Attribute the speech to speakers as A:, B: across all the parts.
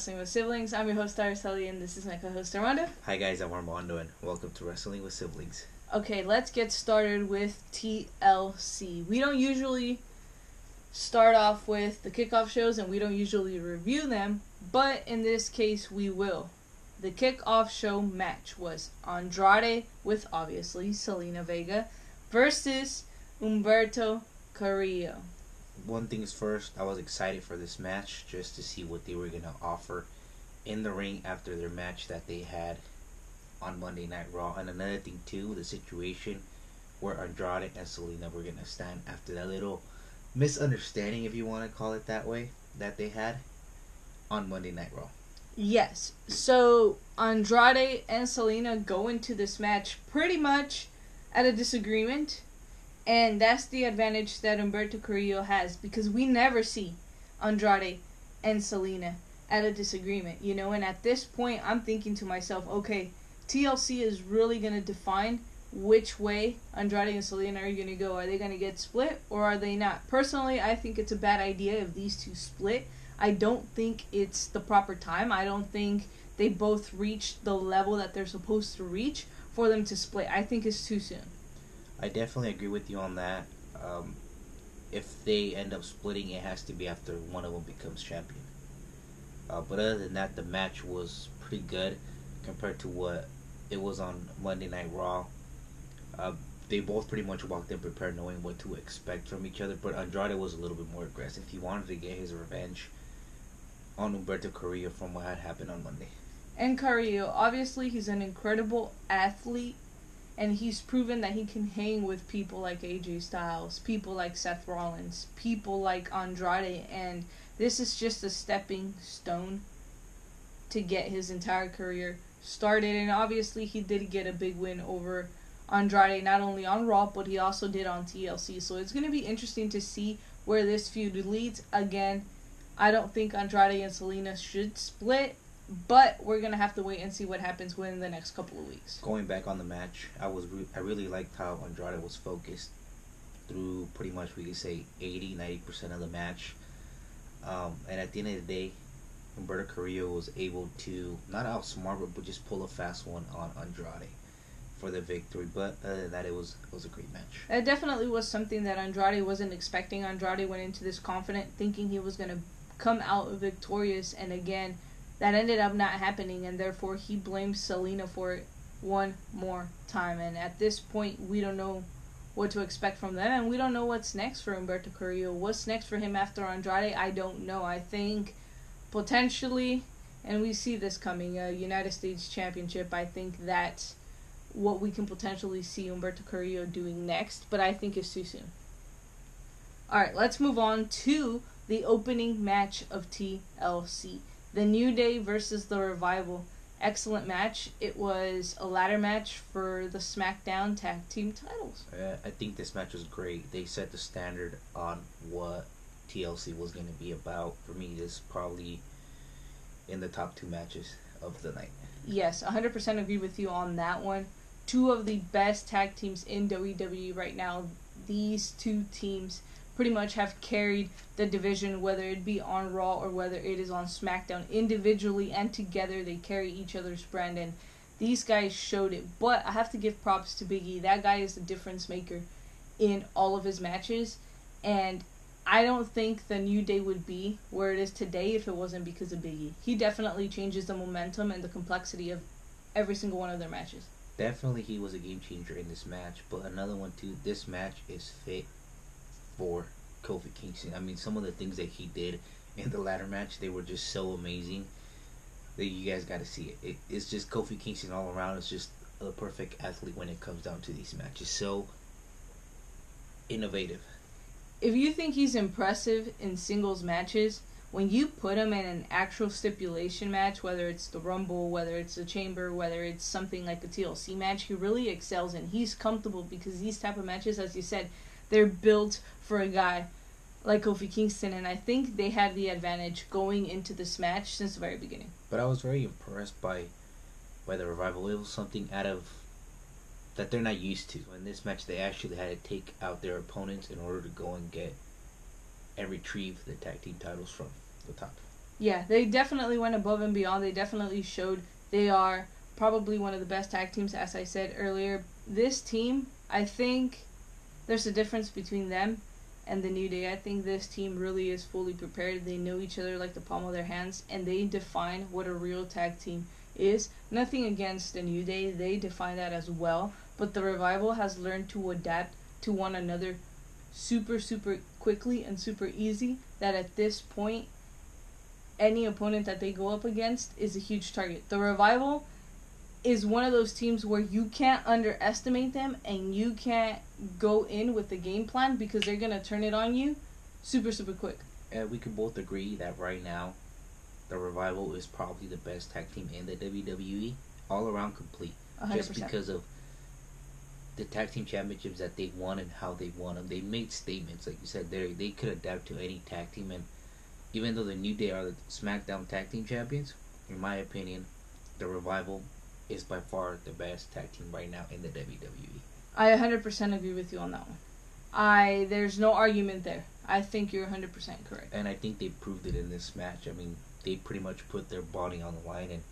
A: Wrestling with Siblings. I'm your host, Araceli, and this is my co-host, Armando.
B: Hi guys, I'm Armando, and welcome to Wrestling with Siblings.
A: Okay, let's get started with TLC. We don't usually start off with the kickoff shows, and we don't usually review them, but in this case, we will. The kickoff show match was Andrade with obviously Zelina Vega versus Humberto Carrillo.
B: One thing is first, I was excited for this match just to see what they were gonna offer in the ring after their match that they had on Monday Night Raw. And another thing too, the situation where Andrade and Zelina were gonna stand after that little misunderstanding, if you want to call it that way, that they had on Monday Night Raw.
A: Yes. So Andrade and Zelina go into this match pretty much at a disagreement. And that's the advantage that Humberto Carrillo has because we never see Andrade and Zelina at a disagreement, you know. And at this point, I'm thinking to myself, okay, TLC is really going to define which way Andrade and Zelina are going to go. Are they going to get split or are they not? Personally, I think it's a bad idea if these two split. I don't think it's the proper time. I don't think they both reached the level that they're supposed to reach for them to split. I think it's too soon.
B: I definitely agree with you on that. Um, if they end up splitting, it has to be after one of them becomes champion. Uh, but other than that, the match was pretty good compared to what it was on Monday Night Raw. Uh, they both pretty much walked in prepared, knowing what to expect from each other. But Andrade was a little bit more aggressive. He wanted to get his revenge on Humberto Carrillo from what had happened on Monday.
A: And Carrillo, obviously, he's an incredible athlete, and he's proven that he can hang with people like AJ Styles, people like Seth Rollins, people like Andrade, and this is just a stepping stone to get his entire career started. And obviously, he did get a big win over Andrade, not only on Raw, but he also did on TLC. So it's going to be interesting to see where this feud leads. Again, I don't think Andrade and Zelina should split, but we're gonna have to wait and see what happens within the next couple of weeks.
B: Going back on the match, I was re- I really liked how Andrade was focused through pretty much we could say 80 90 percent of the match, um, and at the end of the day, Humberto Carrillo was able to not outsmart but, but just pull a fast one on Andrade for the victory. But other than that, it was it was a great match.
A: It definitely was something that Andrade wasn't expecting. Andrade went into this confident, thinking he was gonna come out victorious, and again, that ended up not happening, and therefore he blames Zelina for it one more time. And at this point, we don't know what to expect from them, and we don't know what's next for Humberto Carrillo. What's next for him after Andrade? I don't know. I think potentially, and we see this coming, a United States Championship. I think that's what we can potentially see Humberto Carrillo doing next, but I think it's too soon. All right, let's move on to the opening match of TLC. The New Day versus the Revival. Excellent match. It was a ladder match for the SmackDown Tag Team titles.
B: Uh, I think this match was great. They set the standard on what TLC was going to be about. For me, this probably in the top two matches of the night.
A: Yes, 100% agree with you on that one. Two of the best tag teams in WWE right now. These two teams pretty much have carried the division, whether it be on Raw or whether it is on SmackDown. Individually and together, they carry each other's brand, and these guys showed it. But I have to give props to Biggie. That guy is the difference maker in all of his matches, and I don't think the New Day would be where it is today if it wasn't because of Biggie. He definitely changes the momentum and the complexity of every single one of their matches.
B: Definitely, he was a game changer in this match. But another one too. This match is fit for Kofi Kingston. I mean, some of the things that he did in the ladder match, they were just so amazing that you guys got to see it. it. It's just Kofi Kingston all around. It's just a perfect athlete when it comes down to these matches. So innovative.
A: If you think he's impressive in singles matches, when you put him in an actual stipulation match, whether it's the Rumble, whether it's the Chamber, whether it's something like the TLC match, he really excels and he's comfortable because these type of matches, as you said, they're built for a guy like Kofi Kingston, and I think they had the advantage going into this match since the very beginning.
B: But I was very impressed by by the revival. It was something out of that they're not used to. In this match, they actually had to take out their opponents in order to go and get and retrieve the tag team titles from the top.
A: Yeah, they definitely went above and beyond. They definitely showed they are probably one of the best tag teams, as I said earlier. This team, I think there's a difference between them and the New Day. I think this team really is fully prepared. They know each other like the palm of their hands, and they define what a real tag team is. Nothing against the New Day, they define that as well. But the Revival has learned to adapt to one another super, super quickly and super easy. That at this point, any opponent that they go up against is a huge target. The Revival is one of those teams where you can't underestimate them and you can't go in with the game plan because they're going to turn it on you super, super quick.
B: And we can both agree that right now, the Revival is probably the best tag team in the WWE, all around complete.
A: 100%.
B: Just because of the tag team championships that they won and how they won them. They made statements, like you said, they they could adapt to any tag team. And even though the New Day are the SmackDown tag team champions, in my opinion, the Revival is by far the best tag team right now in the WWE.
A: I 100% agree with you on that one. I there's no argument there. I think you're 100% correct.
B: And I think they proved it in this match. I mean, they pretty much put their body on the line and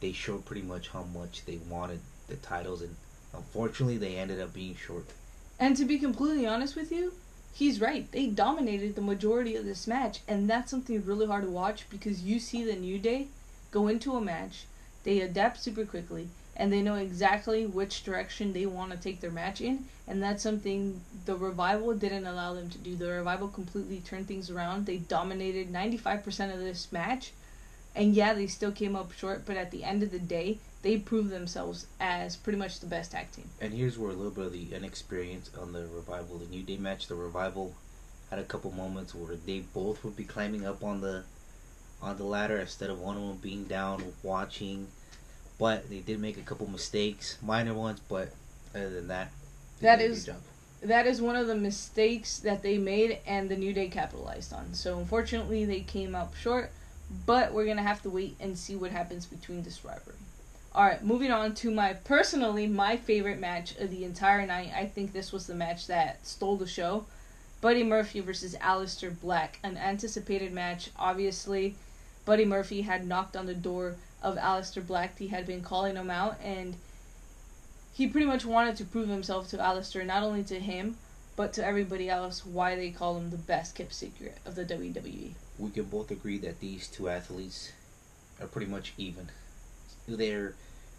B: they showed pretty much how much they wanted the titles and unfortunately they ended up being short.
A: And to be completely honest with you, he's right. They dominated the majority of this match and that's something really hard to watch because you see the New Day go into a match, they adapt super quickly and they know exactly which direction they want to take their match in and that's something the revival didn't allow them to do. The revival completely turned things around. They dominated 95% of this match and yeah they still came up short but at the end of the day they proved themselves as pretty much the best tag team.
B: And here's where a little bit of the inexperience on the revival, the New Day match, the revival had a couple moments where they both would be climbing up on the on the ladder instead of one of them being down watching. But they did make a couple mistakes, minor ones, but other than that, they
A: That
B: did a
A: is-
B: good job.
A: that is one of the mistakes that they made and the new day capitalized on. So unfortunately they came up short but we're gonna have to wait and see what happens between this rivalry. All right moving on to my personally my favorite match of the entire night. I think this was the match that stole the show. Buddy murphy versus Aleister black. An anticipated match obviously. Buddy murphy had knocked on the door of Aleister black he had been calling him out and he pretty much wanted to prove himself to Aleister, not only to him, but to everybody else, why they call him the best kept secret of the. WWE.
B: We can both agree that these two athletes are pretty much even. They're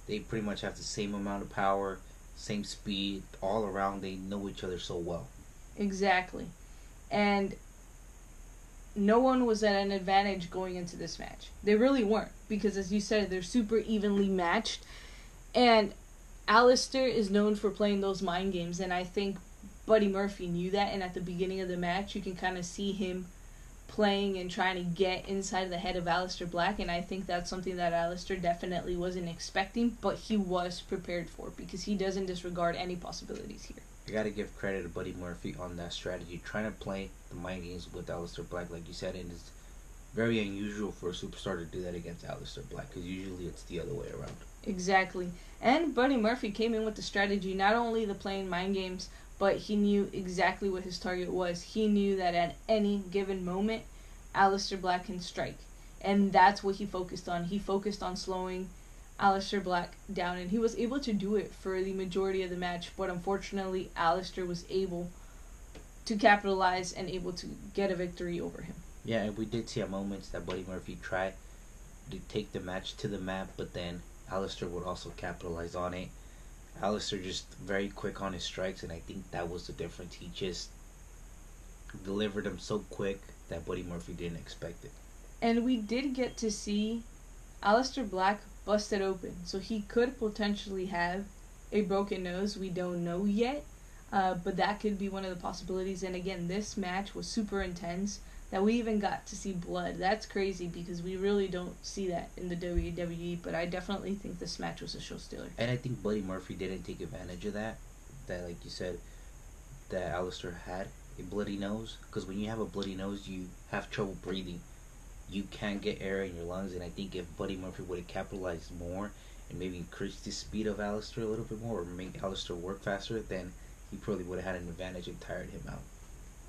B: they pretty much have the same amount of power, same speed, all around. They know each other so well.
A: Exactly. And no one was at an advantage going into this match. They really weren't, because as you said, they're super evenly matched. And Aleister is known for playing those mind games, and I think Buddy Murphy knew that. And at the beginning of the match, you can kind of see him playing and trying to get inside the head of Aleister Black. And I think that's something that Aleister definitely wasn't expecting, but he was prepared for because he doesn't disregard any possibilities here.
B: You got to give credit to Buddy Murphy on that strategy, trying to play the mind games with Aleister Black, like you said, and it's very unusual for a superstar to do that against Aleister Black because usually it's the other way around.
A: Exactly. And Buddy Murphy came in with the strategy, not only the playing mind games, but he knew exactly what his target was. He knew that at any given moment, Aleister Black can strike. And that's what he focused on. He focused on slowing Aleister Black down, and he was able to do it for the majority of the match. But unfortunately, Aleister was able to capitalize and able to get a victory over him.
B: Yeah, and we did see at moments that Buddy Murphy tried to take the match to the map, but then Aleister would also capitalize on it. Aleister just very quick on his strikes, and I think that was the difference. He just delivered them so quick that Buddy Murphy didn't expect it.
A: And we did get to see Aleister Black busted open, so he could potentially have a broken nose. We don't know yet, uh, but that could be one of the possibilities. And again, this match was super intense. That we even got to see blood. That's crazy because we really don't see that in the WWE. But I definitely think this match was a show stealer.
B: And I think Buddy Murphy didn't take advantage of that. That, like you said, that Aleister had a bloody nose. Because when you have a bloody nose, you have trouble breathing. You can't get air in your lungs. And I think if Buddy Murphy would have capitalized more and maybe increased the speed of Aleister a little bit more or make Aleister work faster, then he probably would have had an advantage and tired him out.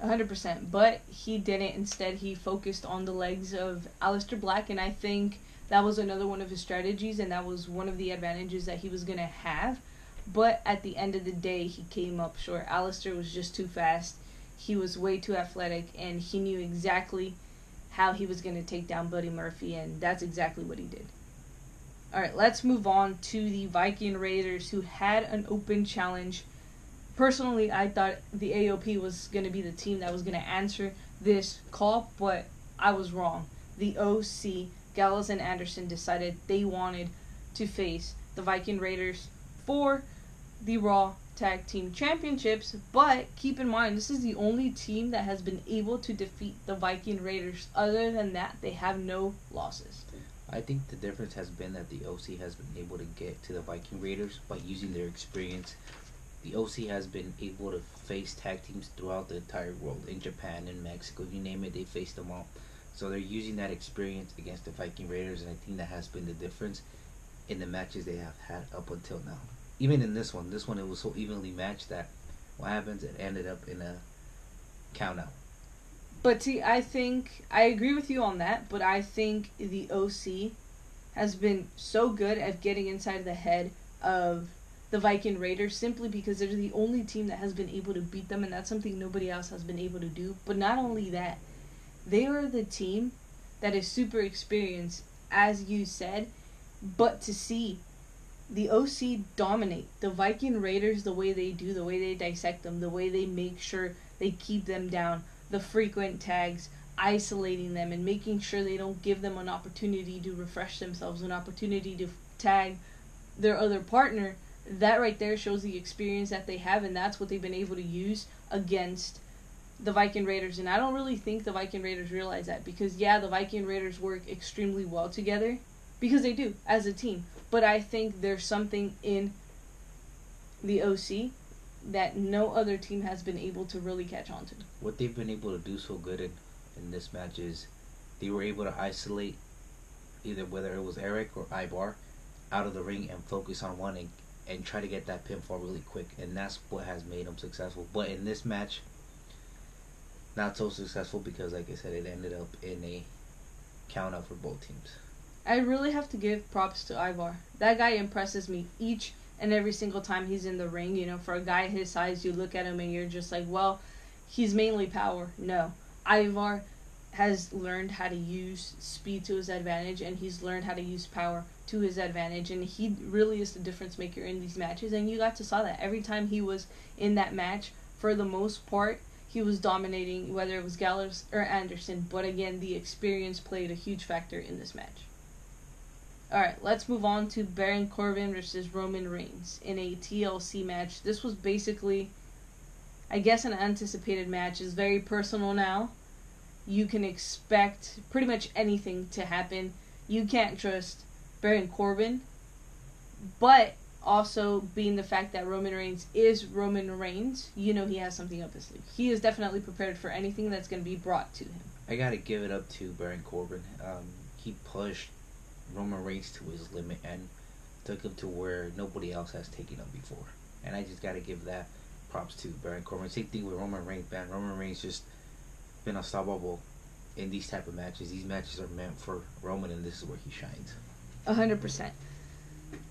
A: 100%. But he didn't. Instead, he focused on the legs of Aleister Black, and I think that was another one of his strategies, and that was one of the advantages that he was going to have. But at the end of the day, he came up short. Aleister was just too fast. He was way too athletic, and he knew exactly how he was going to take down Buddy Murphy, and that's exactly what he did. All right, let's move on to the Viking Raiders, who had an open challenge personally, I thought the AOP was going to be the team that was going to answer this call, but I was wrong. The OC, Gallows and Anderson, decided they wanted to face the Viking Raiders for the Raw Tag Team Championships. But keep in mind, this is the only team that has been able to defeat the Viking Raiders. Other than that, they have no losses.
B: I think the difference has been that the OC has been able to get to the Viking Raiders by using their experience the OC has been able to face tag teams throughout the entire world in Japan in Mexico, you name it, they faced them all. So they're using that experience against the Viking Raiders, and I think that has been the difference in the matches they have had up until now. Even in this one, this one it was so evenly matched that what happens it ended up in a count out.
A: But see, I think I agree with you on that, but I think the OC has been so good at getting inside the head of the Viking Raiders simply because they're the only team that has been able to beat them, and that's something nobody else has been able to do. But not only that, they are the team that is super experienced, as you said, but to see the OC dominate the Viking Raiders the way they do, the way they dissect them, the way they make sure they keep them down, the frequent tags, isolating them, and making sure they don't give them an opportunity to refresh themselves, an opportunity to tag their other partner that right there shows the experience that they have, and that's what they've been able to use against the Viking Raiders. And I don't really think the Viking Raiders realize that because, yeah, the Viking Raiders work extremely well together because they do as a team. But I think there's something in the OC that no other team has been able to really catch on to.
B: What they've been able to do so good in, in this match is they were able to isolate either whether it was Erik or Ivar out of the ring and focus on one and and try to get that pinfall really quick, and that's what has made them successful. But in this match, not so successful because, like I said, it ended up in a count out for both teams.
A: I really have to give props to Ivar. That guy impresses me each and every single time he's in the ring. You know, for a guy his size, you look at him and you're just like, well, he's mainly power. No, Ivar has learned how to use speed to his advantage and he's learned how to use power to his advantage and he really is the difference maker in these matches and you got to saw that every time he was in that match for the most part he was dominating whether it was Gallows or Anderson but again the experience played a huge factor in this match Alright, let's move on to Baron Corbin versus Roman Reigns in a TLC match. This was basically, I guess, an anticipated match. It's very personal now you can expect pretty much anything to happen. You can't trust Baron Corbin, but also being the fact that Roman Reigns is Roman Reigns, you know he has something up his sleeve. He is definitely prepared for anything that's going to be brought to him.
B: I gotta give it up to Baron Corbin. Um, he pushed Roman Reigns to his limit and took him to where nobody else has taken him before. And I just gotta give that props to Baron Corbin. Same thing with Roman Reigns, man. Roman Reigns just been unstoppable in these type of matches. These matches are meant for Roman, and this is where he shines.
A: Hundred percent.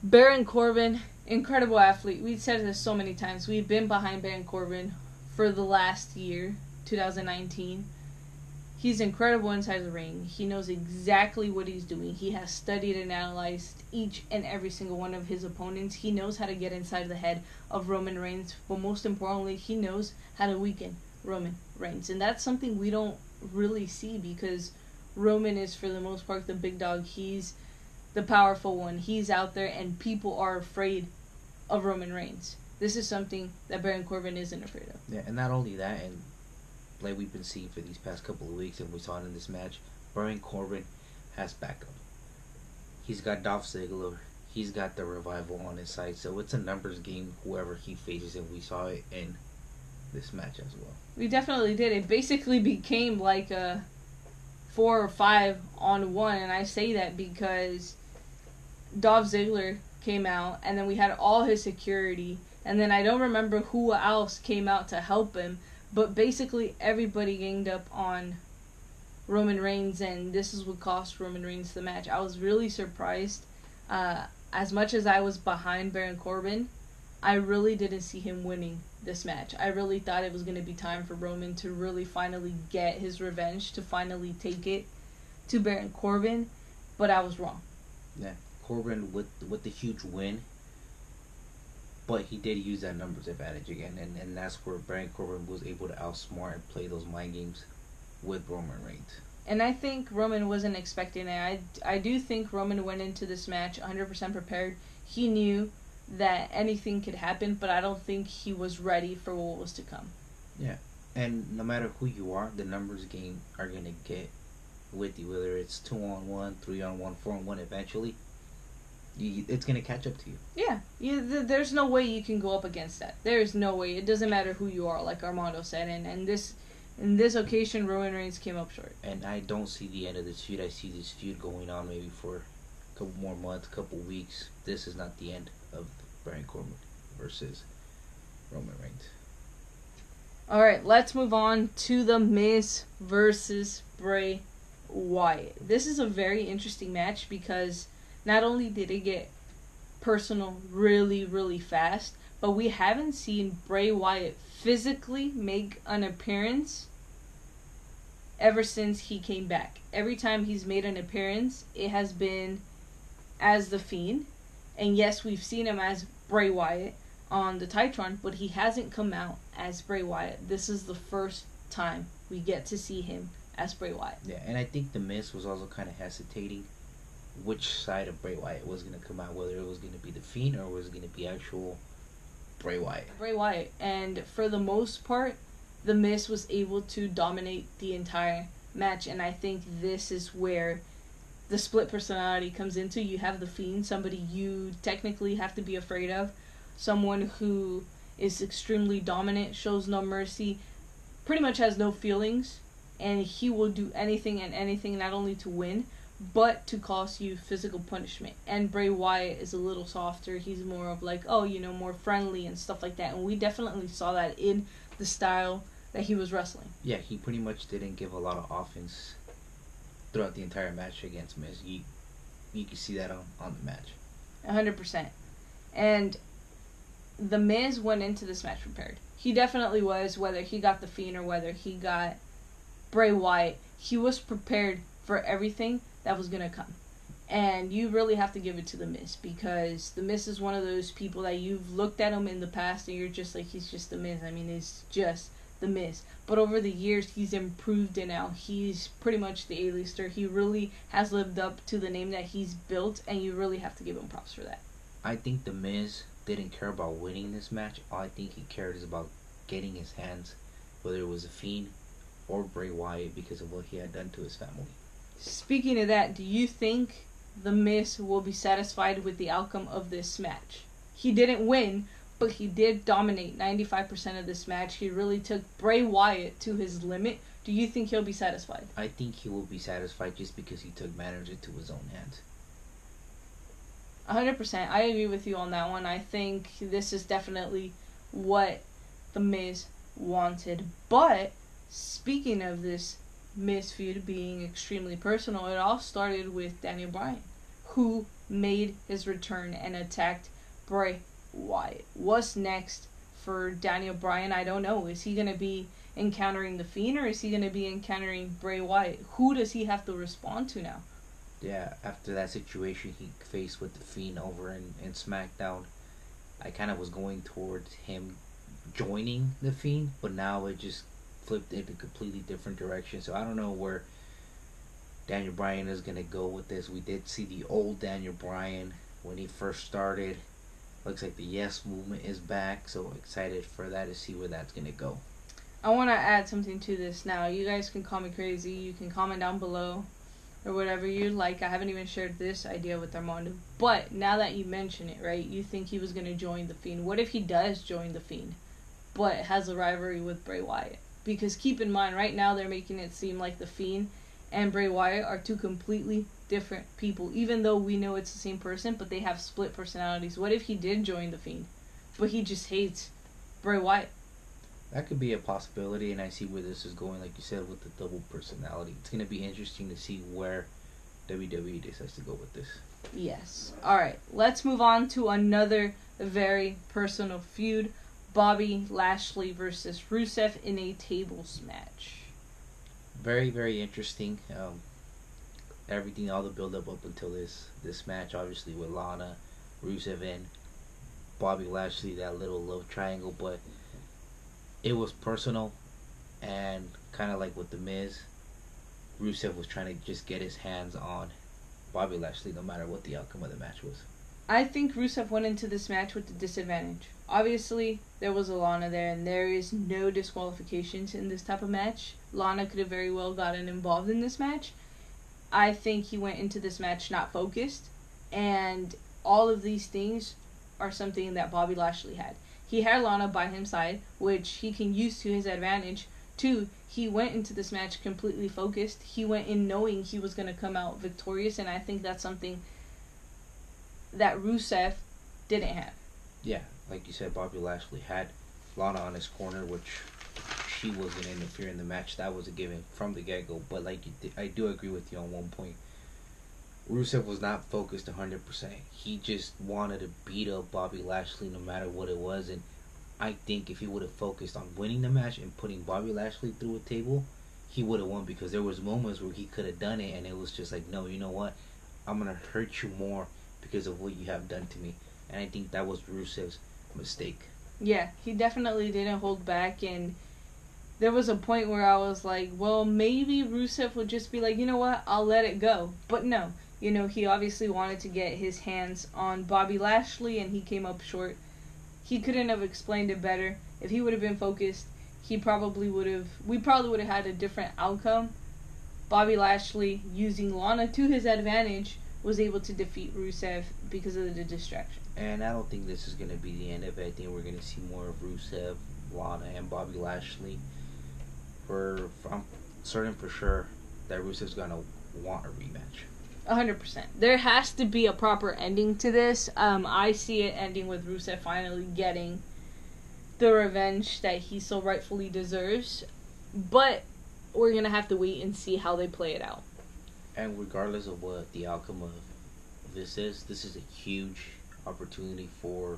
A: Baron Corbin, incredible athlete. We've said this so many times. We've been behind Baron Corbin for the last year, 2019. He's incredible inside the ring. He knows exactly what he's doing. He has studied and analyzed each and every single one of his opponents. He knows how to get inside the head of Roman Reigns, but most importantly, he knows how to weaken Roman Reigns. And that's something we don't really see because Roman is, for the most part, the big dog. He's the powerful one. He's out there, and people are afraid of Roman Reigns. This is something that Baron Corbin isn't afraid of.
B: Yeah, and not only that, and like we've been seeing for these past couple of weeks, and we saw it in this match, Baron Corbin has backup. He's got Dolph Ziggler. He's got the revival on his side, so it's a numbers game. Whoever he faces, and we saw it in this match as well.
A: We definitely did. It basically became like a four or five on one, and I say that because Dolph Ziggler came out, and then we had all his security, and then I don't remember who else came out to help him, But basically, everybody ganged up on Roman Reigns, and this is what cost Roman Reigns the match. I was really surprised. Uh, as much as I was behind Baron Corbin, I really didn't see him winning this match. I really thought it was going to be time for Roman to really finally get his revenge, to finally take it to Baron Corbin, but I was wrong.
B: Yeah, Corbin with with the huge win, but he did use that numbers advantage again, and, and that's where Baron Corbin was able to outsmart and play those mind games with Roman Reigns.
A: And I think Roman wasn't expecting it. I, I do think Roman went into this match 100% prepared. He knew that anything could happen, but I don't think he was ready for what was to come.
B: Yeah, and no matter who you are, the numbers game are gonna get with you. Whether it's two on one, three on one, four on one, eventually, you, it's gonna catch up to you.
A: Yeah, you, th- there's no way you can go up against that. There is no way. It doesn't matter who you are, like Armando said, and and this. In this occasion, Roman Reigns came up short.
B: And I don't see the end of this feud. I see this feud going on maybe for a couple more months, a couple weeks. This is not the end of Baron Corbin versus Roman Reigns.
A: All right, let's move on to the Miz versus Bray Wyatt. This is a very interesting match because not only did it get personal really, really fast, but we haven't seen Bray Wyatt physically make an appearance ever since he came back. Every time he's made an appearance, it has been as the Fiend. And yes, we've seen him as Bray Wyatt on the Titantron, but he hasn't come out as Bray Wyatt. This is the first time we get to see him as Bray Wyatt.
B: Yeah, and I think the Miz was also kind of hesitating which side of Bray Wyatt was going to come out, whether it was going to be the Fiend or was going to be actual Bray Wyatt.
A: Bray Wyatt, and for the most part, the Miz was able to dominate the entire match, and I think this is where the split personality comes into. You have the Fiend, somebody you technically have to be afraid of, someone who is extremely dominant, shows no mercy, pretty much has no feelings, and he will do anything and anything not only to win, but to cause you physical punishment. And Bray Wyatt is a little softer. He's more of like, oh, you know, more friendly and stuff like that. And we definitely saw that in the style that he was wrestling.
B: Yeah, he pretty much didn't give a lot of offense throughout the entire match against Miz. You you can see that on, on the match.
A: hundred percent. And the Miz went into this match prepared. He definitely was, whether he got the Fiend or whether he got Bray Wyatt, he was prepared for everything that was gonna come. And you really have to give it to the Miz because the Miz is one of those people that you've looked at him in the past and you're just like he's just the Miz. I mean, it's just the Miz. But over the years, he's improved and now he's pretty much the A-lister. He really has lived up to the name that he's built, and you really have to give him props for that.
B: I think the Miz didn't care about winning this match. All I think he cared is about getting his hands, whether it was a Fiend or Bray Wyatt, because of what he had done to his family.
A: Speaking of that, do you think the Miz will be satisfied with the outcome of this match? He didn't win, but he did dominate 95% of this match. He really took Bray Wyatt to his limit. Do you think he'll be satisfied?
B: I think he will be satisfied just because he took matters into his own hands.
A: 100%. I agree with you on that one. I think this is definitely what The Miz wanted. But, speaking of this Feud being extremely personal, it all started with Daniel Bryan, who made his return and attacked Bray Wyatt. What's next for Daniel Bryan? I don't know. Is he going to be encountering The Fiend or is he going to be encountering Bray Wyatt? Who does he have to respond to now?
B: Yeah, after that situation he faced with The Fiend over in, in SmackDown, I kind of was going towards him joining The Fiend, but now it just flipped in a completely different direction. So I don't know where Daniel Bryan is going to go with this. We did see the old Daniel Bryan when he first started Looks like the Yes movement is back, so excited for that to see where that's gonna go.
A: I want to add something to this now. You guys can call me crazy. You can comment down below or whatever you like. I haven't even shared this idea with Armando. But now that you mention it, right, you think he was going to join The Fiend. What if he does join The Fiend, but has a rivalry with Bray Wyatt? Because keep in mind, right now they're making it seem like The Fiend and Bray Wyatt are two completely different people, even though we know it's the same person, but they have split personalities. What if he did join the Fiend, but he just hates Bray Wyatt?
B: That could be a possibility, and I see where this is going. Like you said, with the double personality, it's gonna be interesting to see where WWE decides to go with this.
A: Yes. All right. Let's move on to another very personal feud: Bobby Lashley versus Rusev in a tables match.
B: Very, very interesting. Um, everything, all the build up up until this this match, obviously with Lana, Rusev, and Bobby Lashley, that little love triangle, but it was personal, and kind of like with the Miz, Rusev was trying to just get his hands on Bobby Lashley, no matter what the outcome of the match was.
A: I think Rusev went into this match with the disadvantage. Obviously, there was a Lana there, and there is no disqualifications in this type of match. Lana could have very well gotten involved in this match. I think he went into this match not focused, and all of these things are something that Bobby Lashley had. He had Lana by his side, which he can use to his advantage. Two, he went into this match completely focused. He went in knowing he was going to come out victorious, and I think that's something that Rusev didn't have.
B: Yeah, like you said, Bobby Lashley had Lana on his corner, which she wasn't interfering in the match. That was a given from the get go. But like I do agree with you on one point. Rusev was not focused 100%. He just wanted to beat up Bobby Lashley no matter what it was. And I think if he would have focused on winning the match and putting Bobby Lashley through a table, he would have won because there was moments where he could have done it and it was just like, no, you know what? I'm going to hurt you more because of what you have done to me. And I think that was Rusev's mistake.
A: Yeah, he definitely didn't hold back and there was a point where I was like, well, maybe Rusev would just be like, you know what, I'll let it go. But no, you know, he obviously wanted to get his hands on Bobby Lashley and he came up short. He couldn't have explained it better. If he would have been focused, he probably would have, we probably would have had a different outcome. Bobby Lashley, using Lana to his advantage, was able to defeat Rusev because of the distraction.
B: And I don't think this is going to be the end of it. I think we're going to see more of Rusev, Lana, and Bobby Lashley. For, I'm certain for sure that Rusev's going to want a rematch
A: hundred percent. There has to be a proper ending to this. Um, I see it ending with Rusev finally getting the revenge that he so rightfully deserves. But we're gonna have to wait and see how they play it out.
B: And regardless of what the outcome of this is, this is a huge opportunity for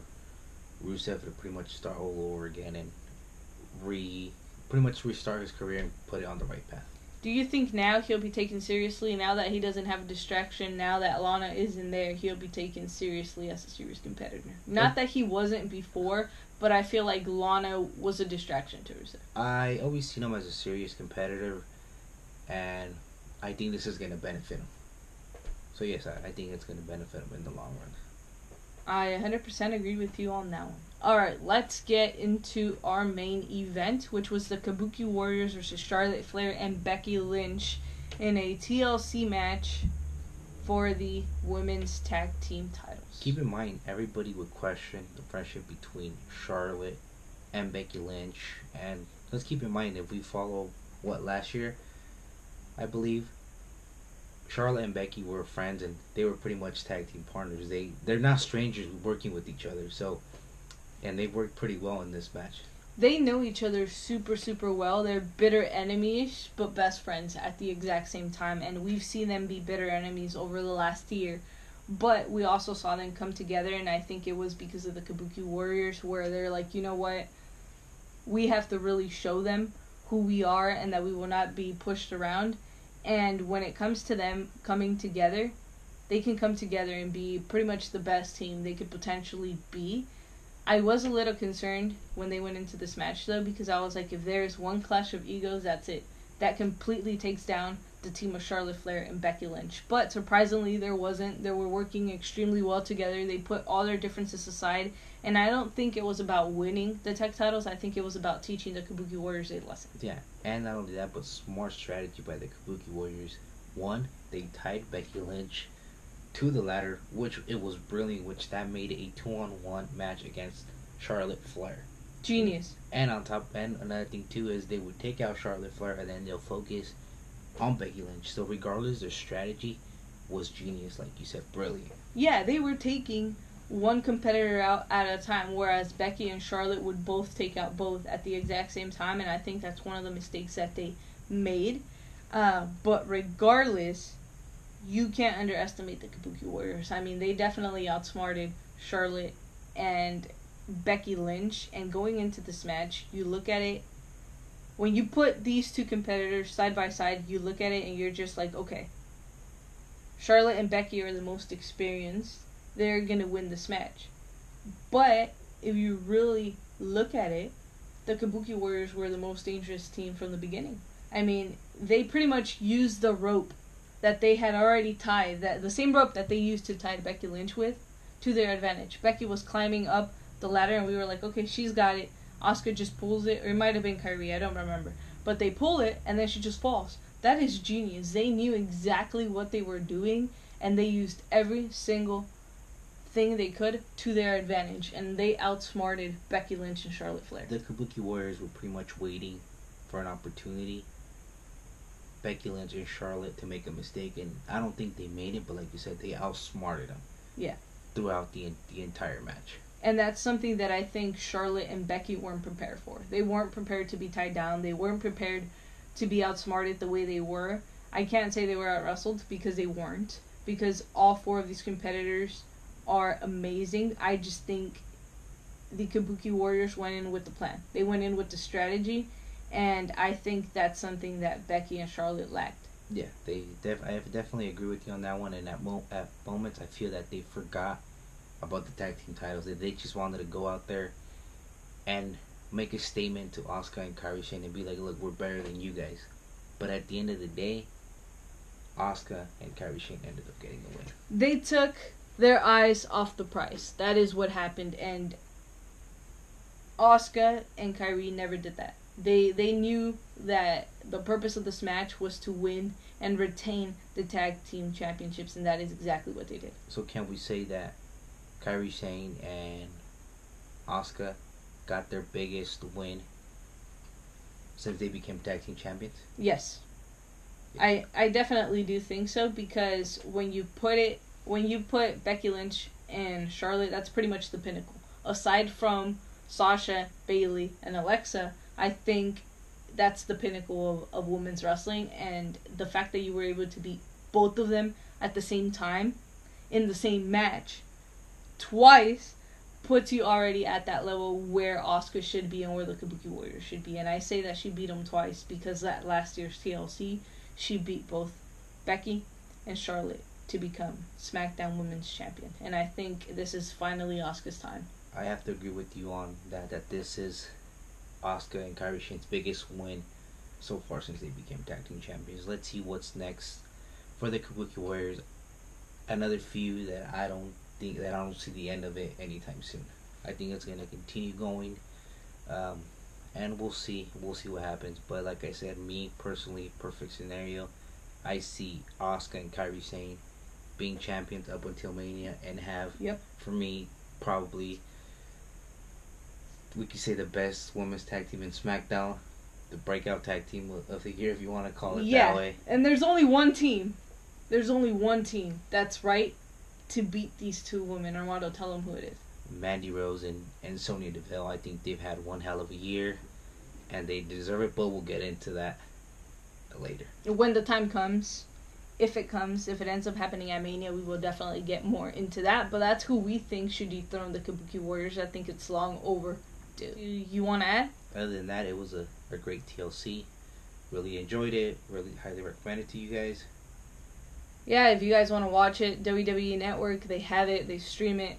B: Rusev to pretty much start all over again and re pretty much restart his career and put it on the right path.
A: Do you think now he'll be taken seriously now that he doesn't have a distraction? Now that Lana isn't there, he'll be taken seriously as a serious competitor. Not that he wasn't before, but I feel like Lana was a distraction to Rusev.
B: I always seen him as a serious competitor, and I think this is going to benefit him. So yes, I, I think it's going to benefit him in the long run.
A: I 100% agree with you on that one. Alright, let's get into our main event, which was the Kabuki Warriors versus Charlotte Flair and Becky Lynch in a TLC match for the women's tag team titles.
B: Keep in mind, everybody would question the friendship between Charlotte and Becky Lynch. And let's keep in mind, if we follow what last year, I believe Charlotte and Becky were friends, and they were pretty much tag team partners. They they're not strangers working with each other. So and they worked pretty well in this match.
A: They know each other super, super well. They're bitter enemies, but best friends at the exact same time. And we've seen them be bitter enemies over the last year. But we also saw them come together, and I think it was because of the Kabuki Warriors, where they're like, you know what? We have to really show them who we are and that we will not be pushed around. And when it comes to them coming together, they can come together and be pretty much the best team they could potentially be I was a little concerned when they went into this match though because I was like, if there's one clash of egos, that's it. That completely takes down the team of Charlotte Flair and Becky Lynch. But surprisingly, there wasn't. They were working extremely well together. They put all their differences aside, and I don't think it was about winning the tech titles. I think it was about teaching the Kabuki Warriors a lesson.
B: Yeah, and not only that, but smart strategy by the Kabuki Warriors. One, they tied Becky Lynch to the ladder, which it was brilliant, which that made a two on one match against Charlotte Flair.
A: Genius.
B: And on top, and another thing too is they would take out Charlotte Flair and then they'll focus on Becky Lynch. So regardless, their strategy was genius, like you said, brilliant.
A: Yeah, they were taking one competitor out at a time, whereas Becky and Charlotte would both take out both at the exact same time, and I think that's one of the mistakes that they made. Uh, but regardless, you can't underestimate the Kabuki Warriors. I mean, they definitely outsmarted Charlotte and Becky Lynch. And going into this match, you look at it, when you put these two competitors side by side, you look at it and you're just like, okay, Charlotte and Becky are the most experienced. They're going to win this match. But if you really look at it, the Kabuki Warriors were the most dangerous team from the beginning. I mean, they pretty much used the rope that they had already tied, that the same rope that they used to tie Becky Lynch with, to their advantage. Becky was climbing up the ladder, and we were like, okay, she's got it. Asuka just pulls it, or it might have been Kairi, I don't remember. But they pull it, and then she just falls. That is genius. They knew exactly what they were doing, and they used every single thing they could to their advantage, and they outsmarted Becky Lynch and Charlotte Flair.
B: The Kabuki Warriors were pretty much waiting for an opportunity. Becky Lynch and Charlotte to make a mistake, and I don't think they made it. But like you said, they outsmarted them.
A: Yeah.
B: Throughout the the entire match.
A: And that's something that I think Charlotte and Becky weren't prepared for. They weren't prepared to be tied down. They weren't prepared to be outsmarted the way they were. I can't say they were out wrestled because they weren't. Because all four of these competitors are amazing. I just think the Kabuki Warriors went in with the plan. They went in with the strategy, and I think that's something that Becky and Charlotte lacked.
B: Yeah, they def- I definitely agree with you on that one. And at mo- at moments, I feel that they forgot about the tag team titles. They, they just wanted to go out there and make a statement to Asuka and Kairi Sane and be like, "Look, we're better than you guys." But at the end of the day, Asuka and Kairi Sane ended up getting the win.
A: They took their eyes off the prize. That is what happened, and Asuka and Kairi never did that. They they knew that the purpose of this match was to win and retain the tag team championships, and that is exactly what they did.
B: So can we say that Kairi Sane and Asuka got their biggest win since they became tag team champions?
A: Yes. I I definitely do think so because when you put it when you put Becky Lynch and Charlotte, that's pretty much the pinnacle. Aside from Sasha, Bayley, and Alexa, I think that's the pinnacle of, of women's wrestling and the fact that you were able to beat both of them at the same time in the same match twice puts you already at that level where Asuka should be and where the Kabuki Warriors should be. And I say that she beat them twice because that last year's TLC, she beat both Becky and Charlotte to become SmackDown Women's Champion. And I think this is finally Asuka's time.
B: I have to agree with you on that. That this is Asuka and Kairi Sane's biggest win so far since they became tag team champions. Let's see what's next for the Kabuki Warriors. Another feud that I don't think that I don't see the end of it anytime soon. I think it's gonna continue going, um, and we'll see. We'll see what happens. But like I said, me personally, perfect scenario. I see Asuka and Kairi Sane being champions up until Mania and have
A: yep.
B: for me probably we could say the best women's tag team in SmackDown, the breakout tag team of the year if you want to call it
A: yeah.
B: that way.
A: And there's only one team. There's only one team that's right to beat these two women. Armando, tell them who it is.
B: Mandy Rose and, and Sonya Deville. I think they've had one hell of a year, and they deserve it. But we'll get into that later.
A: When the time comes, if it comes, if it ends up happening at Mania, we will definitely get more into that. But that's who we think should dethrone the Kabuki Warriors. I think it's long overdue. You want to add?
B: Other than that, it was a, a great TLC. Really enjoyed it. Really highly recommend it to you guys
A: yeah, if you guys want to watch it, WWE Network, they have it, they stream it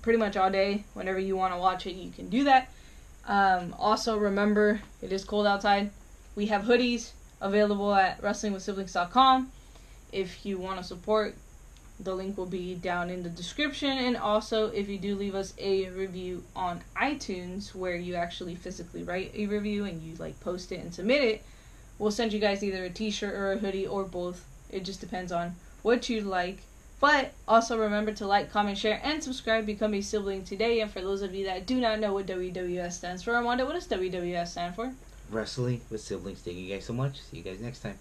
A: pretty much all day. Whenever you want to watch it, you can do that. Um, also, remember, it is cold outside. We have hoodies available at WrestlingWithSiblings.com. If you want to support, the link will be down in the description. And also, if you do leave us a review on iTunes, where you actually physically write a review and you like post it and submit it, we'll send you guys either a T-shirt or a hoodie or both it just depends on what you like. But also remember to like, comment, share, and subscribe. Become a sibling today. And for those of you that do not know what WWS stands for, Armando, what does WWS stand for?
B: Wrestling with siblings. Thank you guys so much. See you guys next time.